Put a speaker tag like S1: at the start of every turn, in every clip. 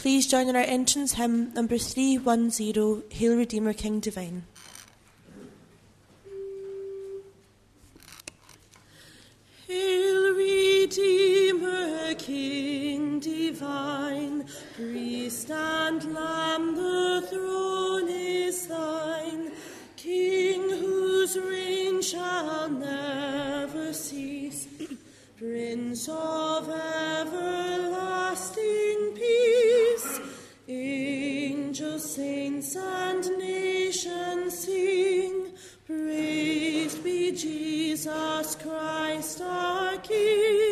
S1: please join in our entrance hymn number 310, Hail Redeemer King Divine.
S2: Hail, Redeemer, King divine, priest and lamb, the throne is thine. King whose reign shall never cease, Prince of everlasting saints, and nations sing, Praised be Jesus Christ our King,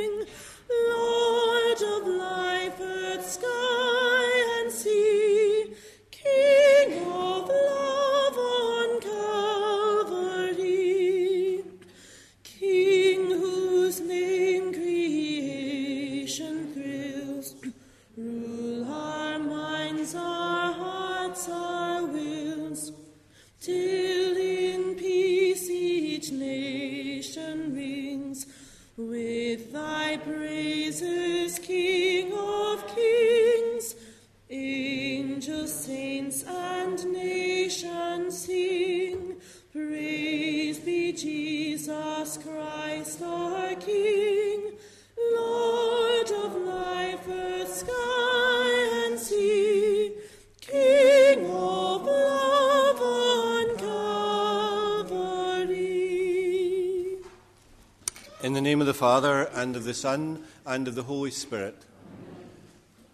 S3: Father, and of the Son, and of the Holy Spirit,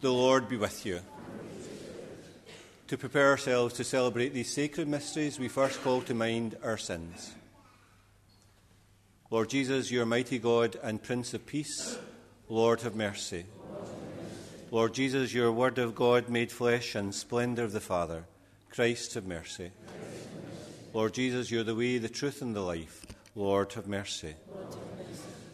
S3: the Lord be with you. To prepare ourselves to celebrate these sacred mysteries, we first call to mind our sins. Lord Jesus, your mighty God and Prince of Peace, Lord have mercy. Lord Jesus, your Word of God made flesh and splendour of the Father, Christ have mercy. Lord Jesus, you are the way, the truth, and the life, Lord have mercy.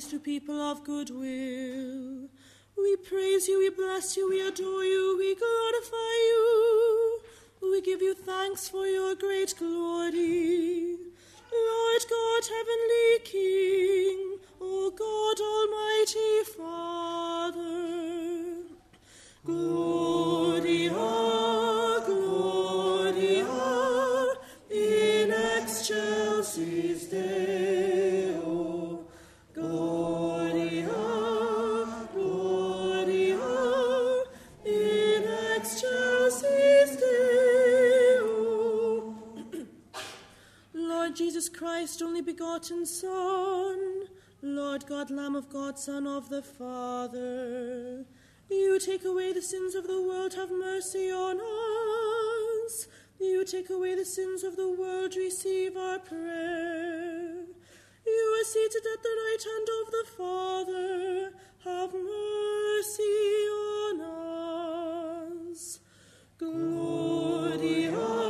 S2: Peace to people of good will. We praise you, we bless you, we adore you, we glorify you. We give you thanks for your great glory. Lord God, heavenly King, O God, almighty Father. Christ, only begotten Son, Lord God, Lamb of God, Son of the Father, you take away the sins of the world, have mercy on us. You take away the sins of the world, receive our prayer. You are seated at the right hand of the Father, have mercy on us. Gloria,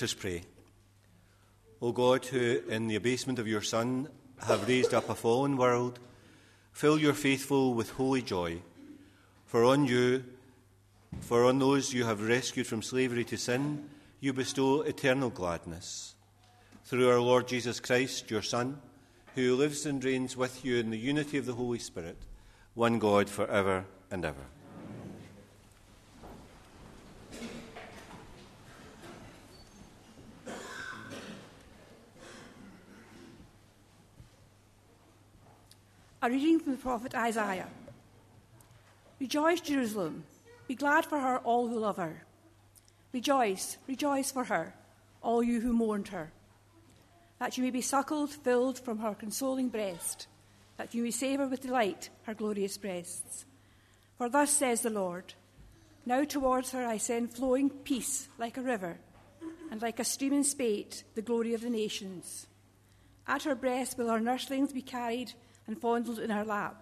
S3: Let us pray. O God, who in the abasement of your Son have raised up a fallen world, fill your faithful with holy joy. For on you, for on those you have rescued from slavery to sin, you bestow eternal gladness. Through our Lord Jesus Christ, your Son, who lives and reigns with you in the unity of the Holy Spirit, one God for ever and ever.
S4: Reading from the prophet Isaiah. Rejoice, Jerusalem. Be glad for her, all who love her. Rejoice, rejoice for her, all you who mourned her. That you may be suckled, filled from her consoling breast, that you may savour with delight her glorious breasts. For thus says the Lord Now towards her I send flowing peace like a river, and like a streaming spate, the glory of the nations. At her breast will her nurslings be carried and fondled in her lap.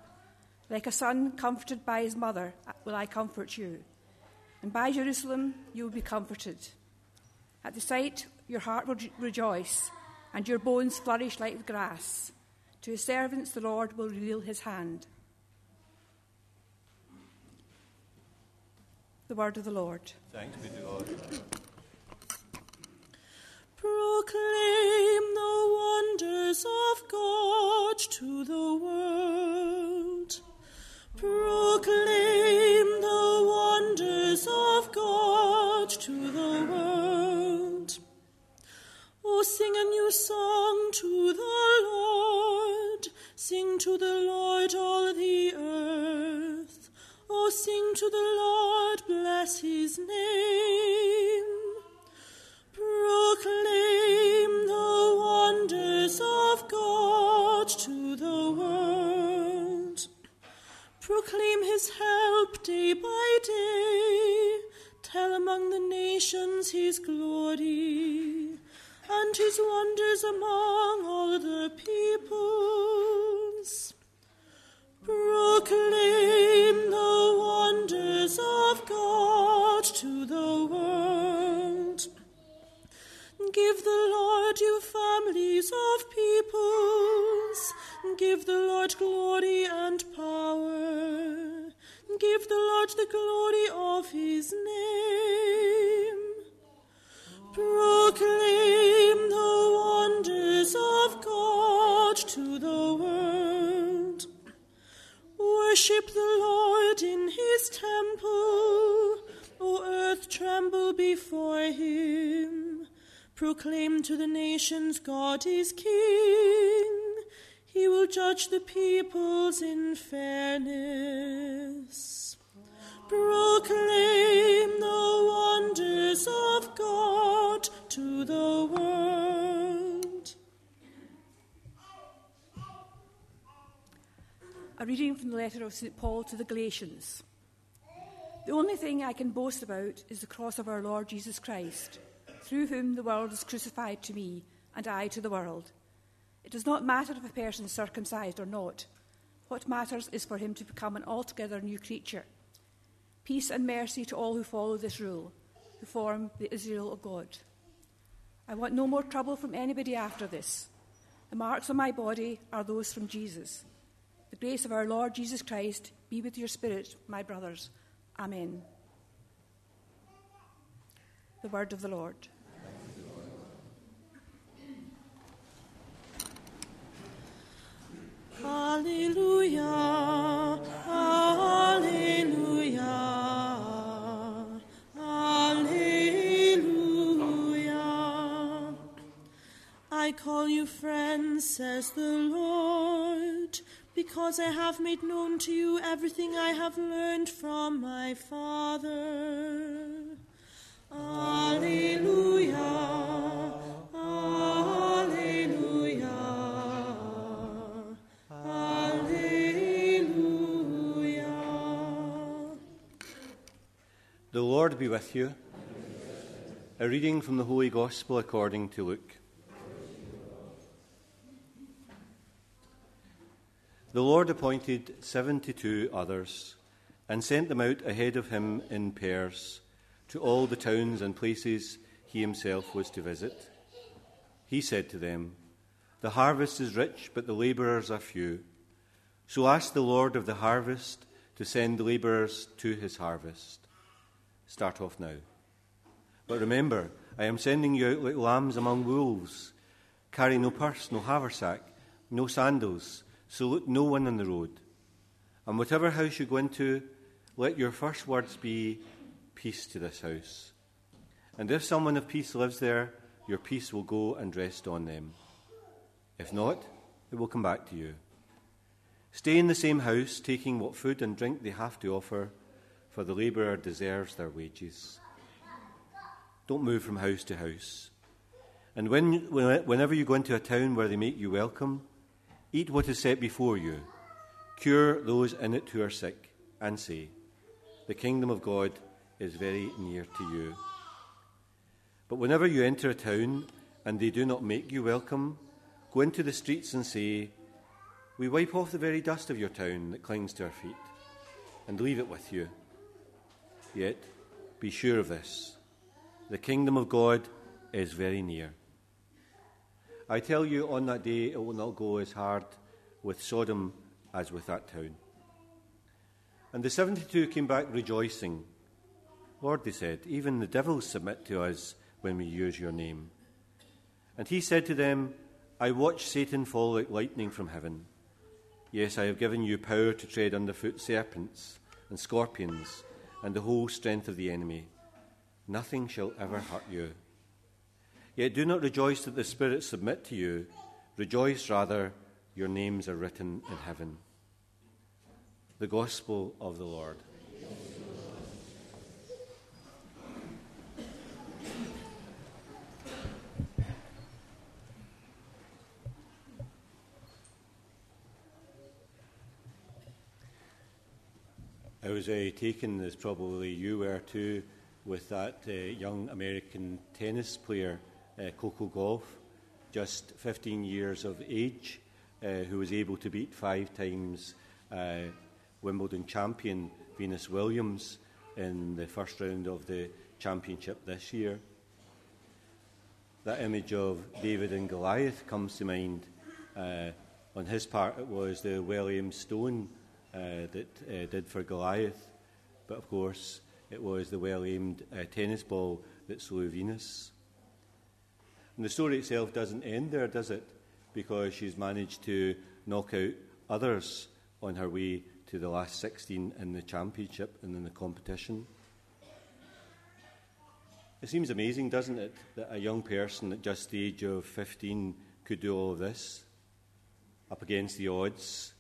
S4: Like a son comforted by his mother, will I comfort you. And by Jerusalem you will be comforted. At the sight, your heart will rejoice, and your bones flourish like the grass. To his servants, the Lord will reveal his hand. The word of the Lord.
S3: Thanks be to God.
S2: Proclaim the wonders of God to the world. Proclaim the wonders of God to the world. Oh, sing a new song to the Lord. Sing to the Lord all the earth. Oh, sing to the his glory and his wonders among before him. Proclaim to the nations God is king. He will judge the peoples in fairness. Proclaim the wonders of God to the world.
S4: A reading from the letter of St. Paul to the Galatians. The only thing I can boast about is the cross of our Lord Jesus Christ, through whom the world is crucified to me, and I to the world. It does not matter if a person is circumcised or not. What matters is for him to become an altogether new creature. Peace and mercy to all who follow this rule, who form the Israel of God. I want no more trouble from anybody after this. The marks on my body are those from Jesus. The grace of our Lord Jesus Christ be with your spirit, my brothers. Amen. The word of the Lord.
S2: Alleluia, Alleluia, Alleluia. I call you friends, says the Lord, because I have made known to you everything I have learned from my Father. Alleluia, Alleluia. Alleluia.
S3: The Lord be with you. A reading from the Holy Gospel according to Luke. The Lord appointed seventy two others and sent them out ahead of him in pairs to all the towns and places he himself was to visit. he said to them, The harvest is rich, but the labourers are few. So ask the Lord of the harvest to send the labourers to his harvest. Start off now. But remember, I am sending you out like lambs among wolves. Carry no purse, no haversack, no sandals, salute no one on the road. And whatever house you go into, let your first words be peace to this house. And if someone of peace lives there, your peace will go and rest on them. If not, it will come back to you. Stay in the same house, taking what food and drink they have to offer, for the labourer deserves their wages. Don't move from house to house. And when, whenever you go into a town where they make you welcome, eat what is set before you, cure those in it who are sick, and say, The kingdom of God is very near to you. But whenever you enter a town and they do not make you welcome, go into the streets and say, We wipe off the very dust of your town that clings to our feet, and leave it with you. Yet be sure of this the kingdom of God is very near. I tell you, on that day it will not go as hard with Sodom as with that town. And the 72 came back rejoicing. Lord, they said, even the devils submit to us when we use your name. And he said to them, I watched Satan fall like lightning from heaven. Yes, I have given you power to tread underfoot serpents and scorpions and the whole strength of the enemy. Nothing shall ever hurt you. Yet do not rejoice that the spirits submit to you. Rejoice rather, your names are written in heaven. The Gospel of the Lord. I was uh, taken, as probably you were too, with that uh, young American tennis player, Coco Gauff, just 15 years of age, uh, who was able to beat five times uh, Wimbledon champion Venus Williams in the first round of the championship this year. That image of David and Goliath comes to mind. Uh, on his part, it was the aimed stone uh, that uh, did for Goliath, but of course it was the well aimed uh, tennis ball that slew Venus. And the story itself doesn't end there, does it? Because she's managed to knock out others on her way to the last 16 in the championship and in the competition. It seems amazing, doesn't it, that a young person at just the age of 15 could do all of this up against the odds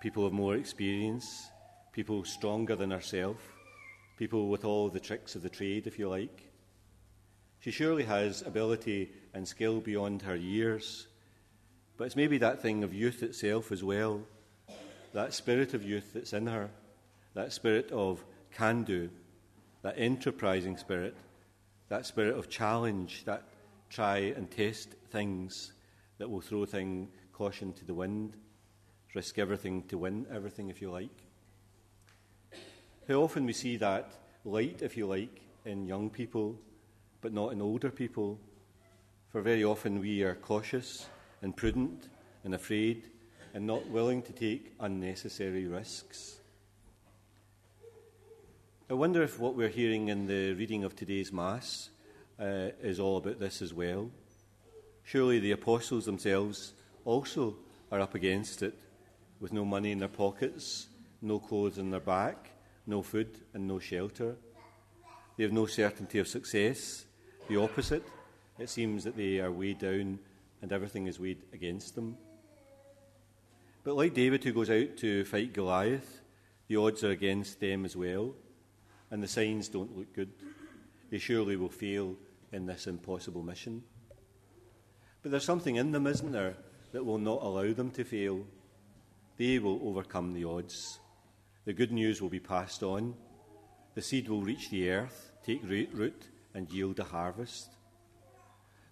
S3: people of more experience, people stronger than herself, people with all the tricks of the trade, if you like. She surely has ability and skill beyond her years, but it's maybe that thing of youth itself as well, that spirit of youth that's in her, that spirit of can do, that enterprising spirit, that spirit of challenge, that try and test things that will throw thing caution to the wind. Risk everything to win everything, if you like. How often we see that light, if you like, in young people, but not in older people. For very often we are cautious and prudent and afraid and not willing to take unnecessary risks. I wonder if what we're hearing in the reading of today's Mass uh, is all about this as well. Surely the apostles themselves also are up against it with no money in their pockets, no clothes on their back, no food, and no shelter. They have no certainty of success. The opposite, it seems that they are weighed down and everything is weighed against them. But like David, who goes out to fight Goliath, the odds are against them as well, and the signs don't look good. They surely will fail in this impossible mission. But there's something in them, isn't there, that will not allow them to fail. They will overcome the odds. The good news will be passed on. The seed will reach the earth, take root, and yield a harvest.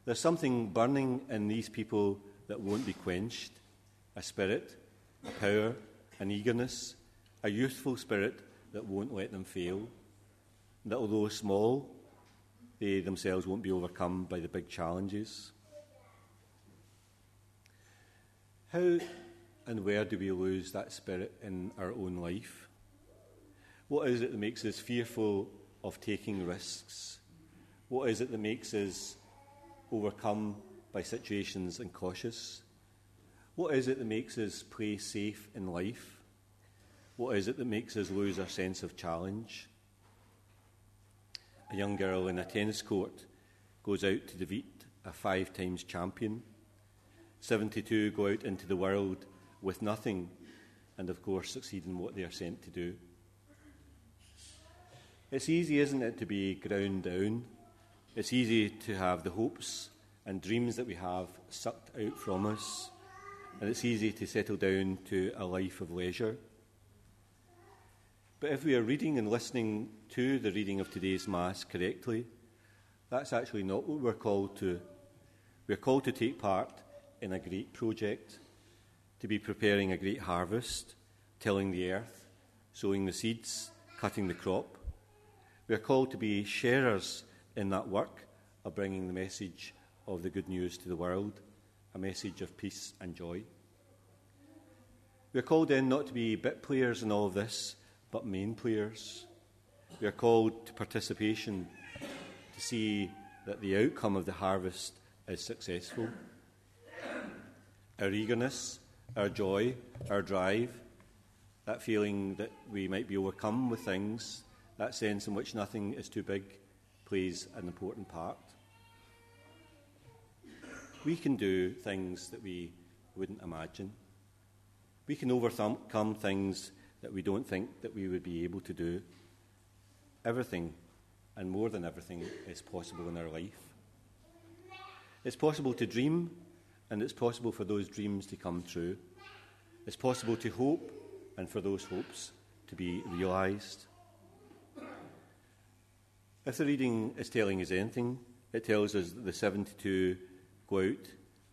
S3: There's something burning in these people that won't be quenched a spirit, a power, an eagerness, a youthful spirit that won't let them fail. That although small, they themselves won't be overcome by the big challenges. How and where do we lose that spirit in our own life? What is it that makes us fearful of taking risks? What is it that makes us overcome by situations and cautious? What is it that makes us play safe in life? What is it that makes us lose our sense of challenge? A young girl in a tennis court goes out to defeat a five times champion. 72 go out into the world with nothing and, of course, succeed in what they are sent to do. It's easy, isn't it, to be ground down? It's easy to have the hopes and dreams that we have sucked out from us, and it's easy to settle down to a life of leisure. But if we are reading and listening to the reading of today's Mass correctly, that's actually not what we're called to. We're called to take part in a great project, to be preparing a great harvest, tilling the earth, sowing the seeds, cutting the crop. We are called to be sharers in that work of bringing the message of the good news to the world, a message of peace and joy. We are called in not to be bit players in all of this, but main players. We are called to participation to see that the outcome of the harvest is successful. Our eagerness, our joy, our drive, that feeling that we might be overcome with things, that sense in which nothing is too big, plays an important part. We can do things that we wouldn't imagine. We can overcome things that we don't think that we would be able to do. Everything, and more than everything, is possible in our life. It's possible to dream, and it's possible for those dreams to come true. It's possible to hope, and for those hopes to be realised. If the reading is telling us anything, it tells us that the 72 go out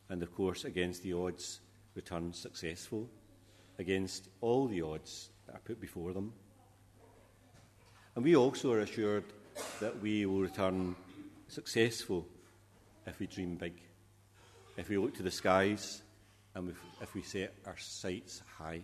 S3: and, of course, against the odds, return successful, against all the odds that are put before them. And we also are assured that we will return successful if we dream big, if we look to the skies, and if we set our sights high.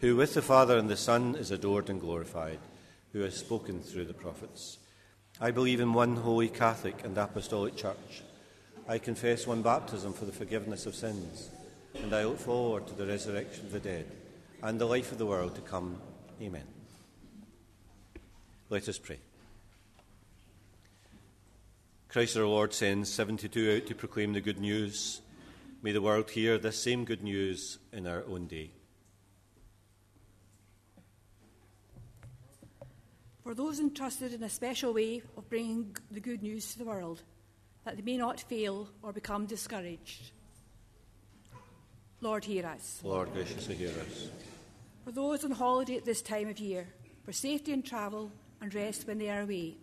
S3: who with the Father and the Son is adored and glorified, who has spoken through the prophets. I believe in one holy Catholic and Apostolic Church. I confess one baptism for the forgiveness of sins, and I look forward to the resurrection of the dead and the life of the world to come. Amen. Let us pray. Christ our Lord sends 72 out to proclaim the good news. May the world hear this same good news in our own day.
S4: For those entrusted in a special way of bringing the good news to the world, that they may not fail or become discouraged. Lord, hear us.
S3: Lord, graciously hear us.
S4: For those on holiday at this time of year, for safety in travel and rest when they are away.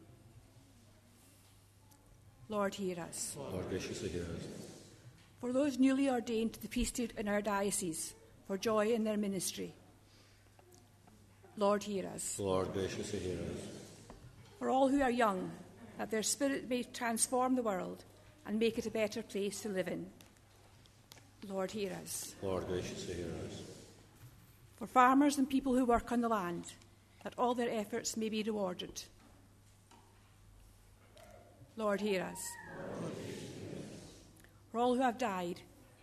S4: Lord, hear us.
S3: Lord, graciously hear us.
S4: For those newly ordained to the priesthood in our diocese, for joy in their ministry. Lord, hear us.
S3: Lord, graciously hear us.
S4: For all who are young, that their spirit may transform the world and make it a better place to live in. Lord, hear us.
S3: Lord, graciously hear us.
S4: For farmers and people who work on the land, that all their efforts may be rewarded. Lord, hear us. For all who have died,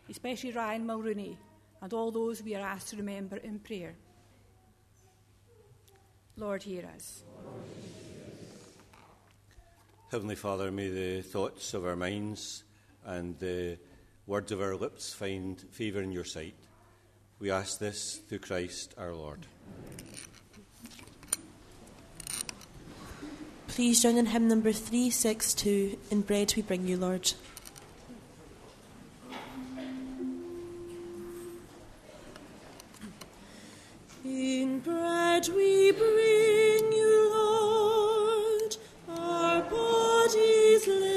S4: especially Ryan Mulrooney and all those we are asked to remember in prayer. Lord, hear us.
S3: Heavenly Father, may the thoughts of our minds and the words of our lips find favour in your sight. We ask this through Christ our Lord.
S1: Please join in hymn number 362 In Bread We Bring You, Lord.
S2: In bread we bring you, Lord, our bodies.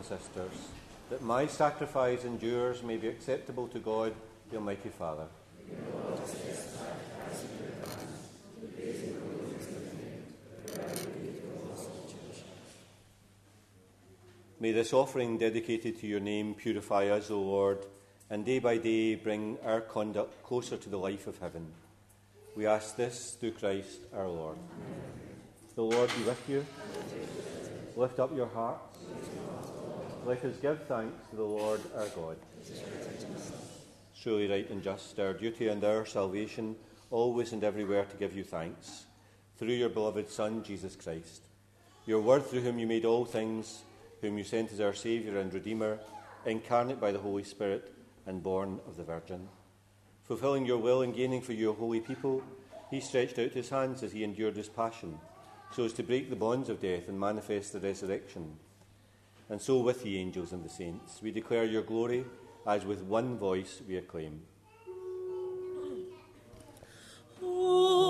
S2: And
S3: sisters, that my sacrifice and yours may be acceptable to God, the Almighty Father. May this offering dedicated to your name purify us, O Lord, and day by day bring our conduct closer to the life of heaven. We ask this through Christ our Lord. The Lord be with you. Lift up your hearts. Let us give thanks to the Lord our God. Truly right and just, our duty and our salvation, always and everywhere to give you thanks, through your beloved Son, Jesus Christ. Your word through whom you made all things, whom you sent as our Saviour and Redeemer, incarnate by the Holy Spirit and born of the Virgin. Fulfilling your will and gaining for you a holy people, he stretched out his hands as he endured his passion, so as to break the bonds of death and manifest the resurrection. And so, with the angels and the saints, we declare your glory as with one voice we acclaim.
S2: Holy,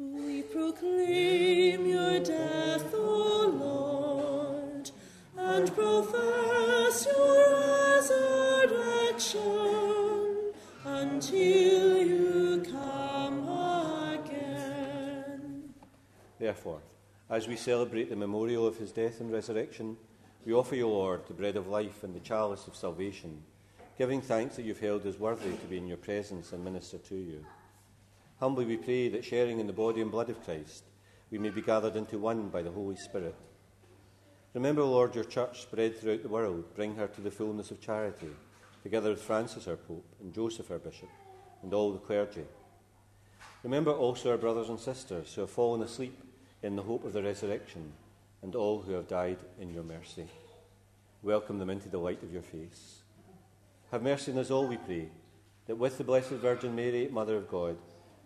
S2: We proclaim your death, O Lord, and profess your resurrection until you come again.
S3: Therefore, as we celebrate the memorial of his death and resurrection, we offer you, Lord, the bread of life and the chalice of salvation, giving thanks that you've held us worthy to be in your presence and minister to you. Humbly we pray that sharing in the body and blood of Christ, we may be gathered into one by the Holy Spirit. Remember, Lord, your church spread throughout the world. Bring her to the fullness of charity, together with Francis, our Pope, and Joseph, our Bishop, and all the clergy. Remember also our brothers and sisters who have fallen asleep in the hope of the resurrection, and all who have died in your mercy. Welcome them into the light of your face. Have mercy on us all, we pray, that with the Blessed Virgin Mary, Mother of God,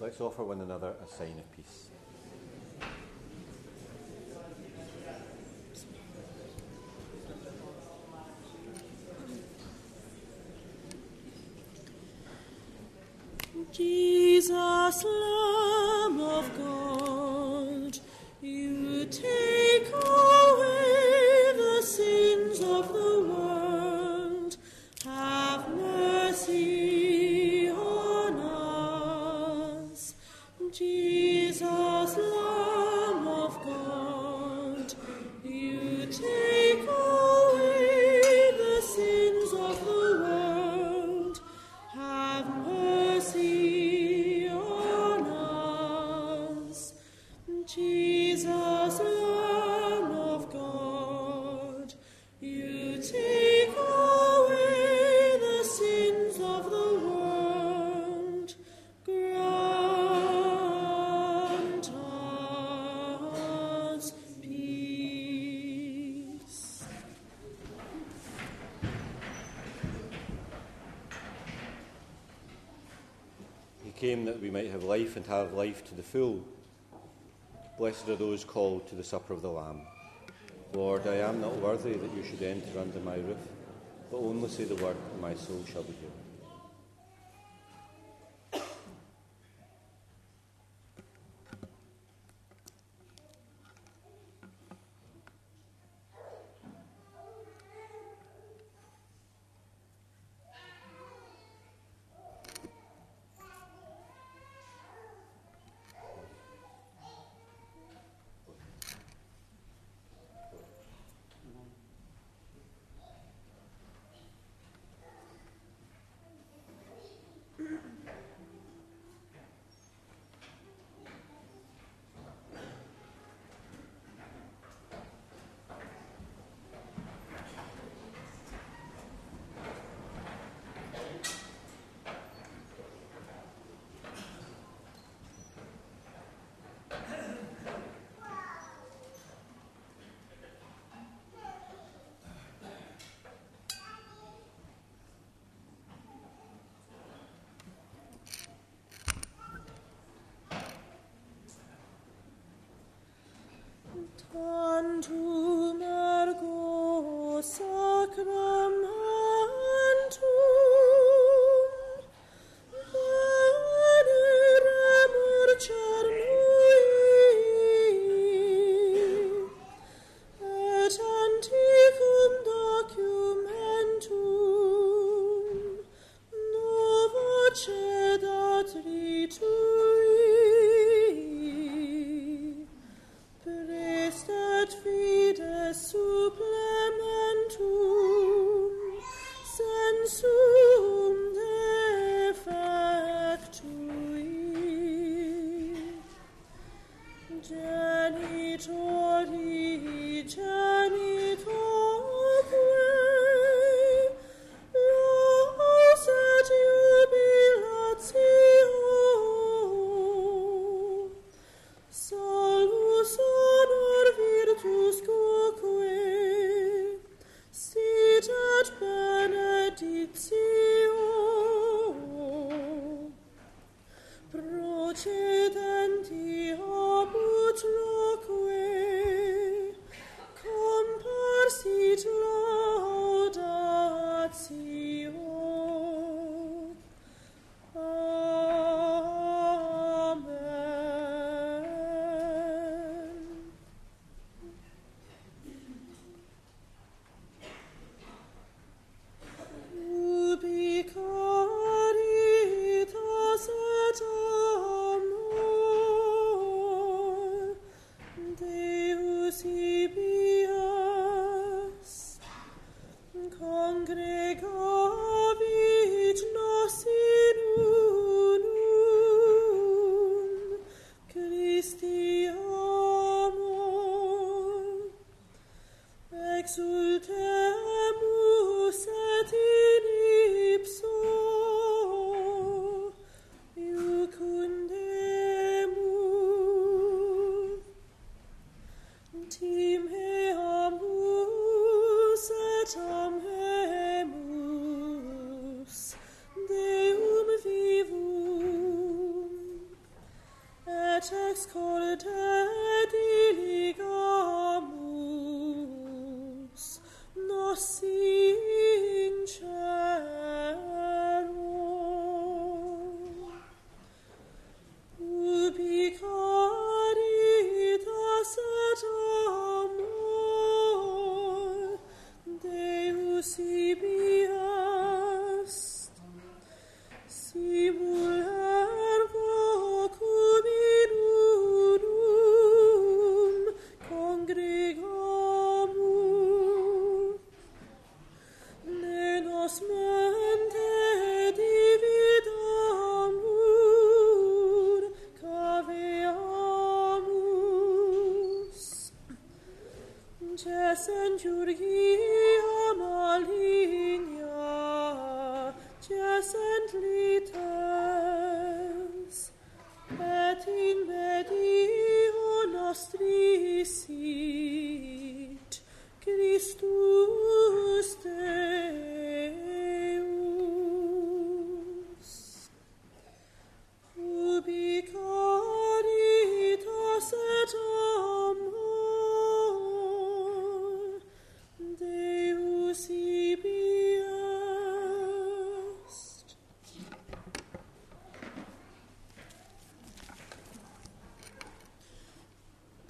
S3: Let's offer one another a sign of peace.
S2: Jesus, Lamb came that we might have life and have life to the full. Blessed are those called to the supper of the Lamb. Lord, I am not worthy that you should enter under my roof, but only say the word, and my soul shall be healed.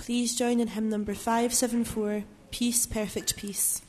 S2: Please join in hymn number 574 Peace, Perfect Peace.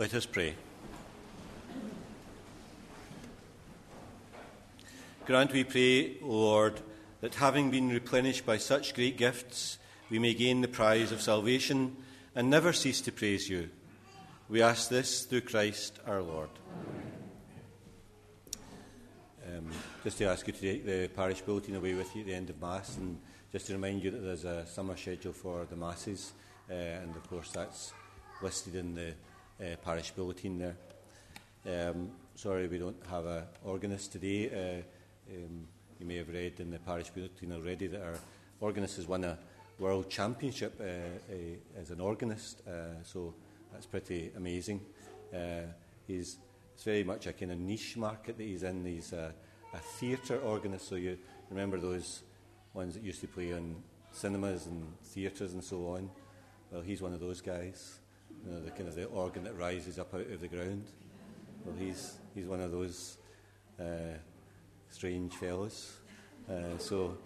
S3: Let us pray. Grant, we pray, O Lord, that having been replenished by such great gifts, we may gain the prize of salvation and never cease to praise you. We ask this through Christ our Lord. Um, just to ask you to take the parish bulletin away with you at the end of Mass, and just to remind you that there's a summer schedule for the Masses, uh, and of course that's listed in the uh, parish bulletin there. Um, sorry we don't have an organist today. Uh, um, you may have read in the parish bulletin already that our organist has won a world championship uh, uh, as an organist, uh, so that's pretty amazing. Uh, he's it's very much a kind of niche market that he's in. He's a, a theatre organist, so you remember those ones that used to play in cinemas and theatres and so on. Well, he's one of those guys. You know, the kind of the organ that rises up out of the ground. Well, he's he's one of those uh, strange fellows. Uh, so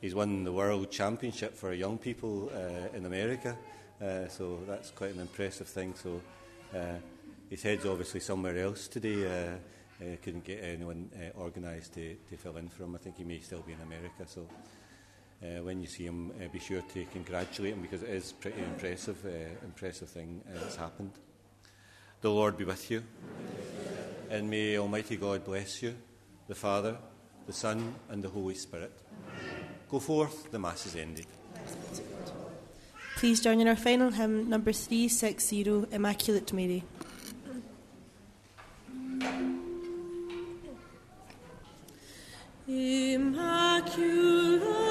S3: he's won the world championship for young people uh, in America. Uh, so that's quite an impressive thing. So uh, his head's obviously somewhere else today. Uh, couldn't get anyone organised to, to fill in for him. I think he may still be in America. So uh, when you see him, uh, be sure to congratulate him because it is pretty impressive, uh, impressive thing uh, that's happened. The Lord be with you, and may Almighty God bless you, the Father, the Son, and the Holy Spirit. Go forth, the Mass is ended.
S2: Please join in our final hymn, number 360, Immaculate Mary.
S5: Immaculate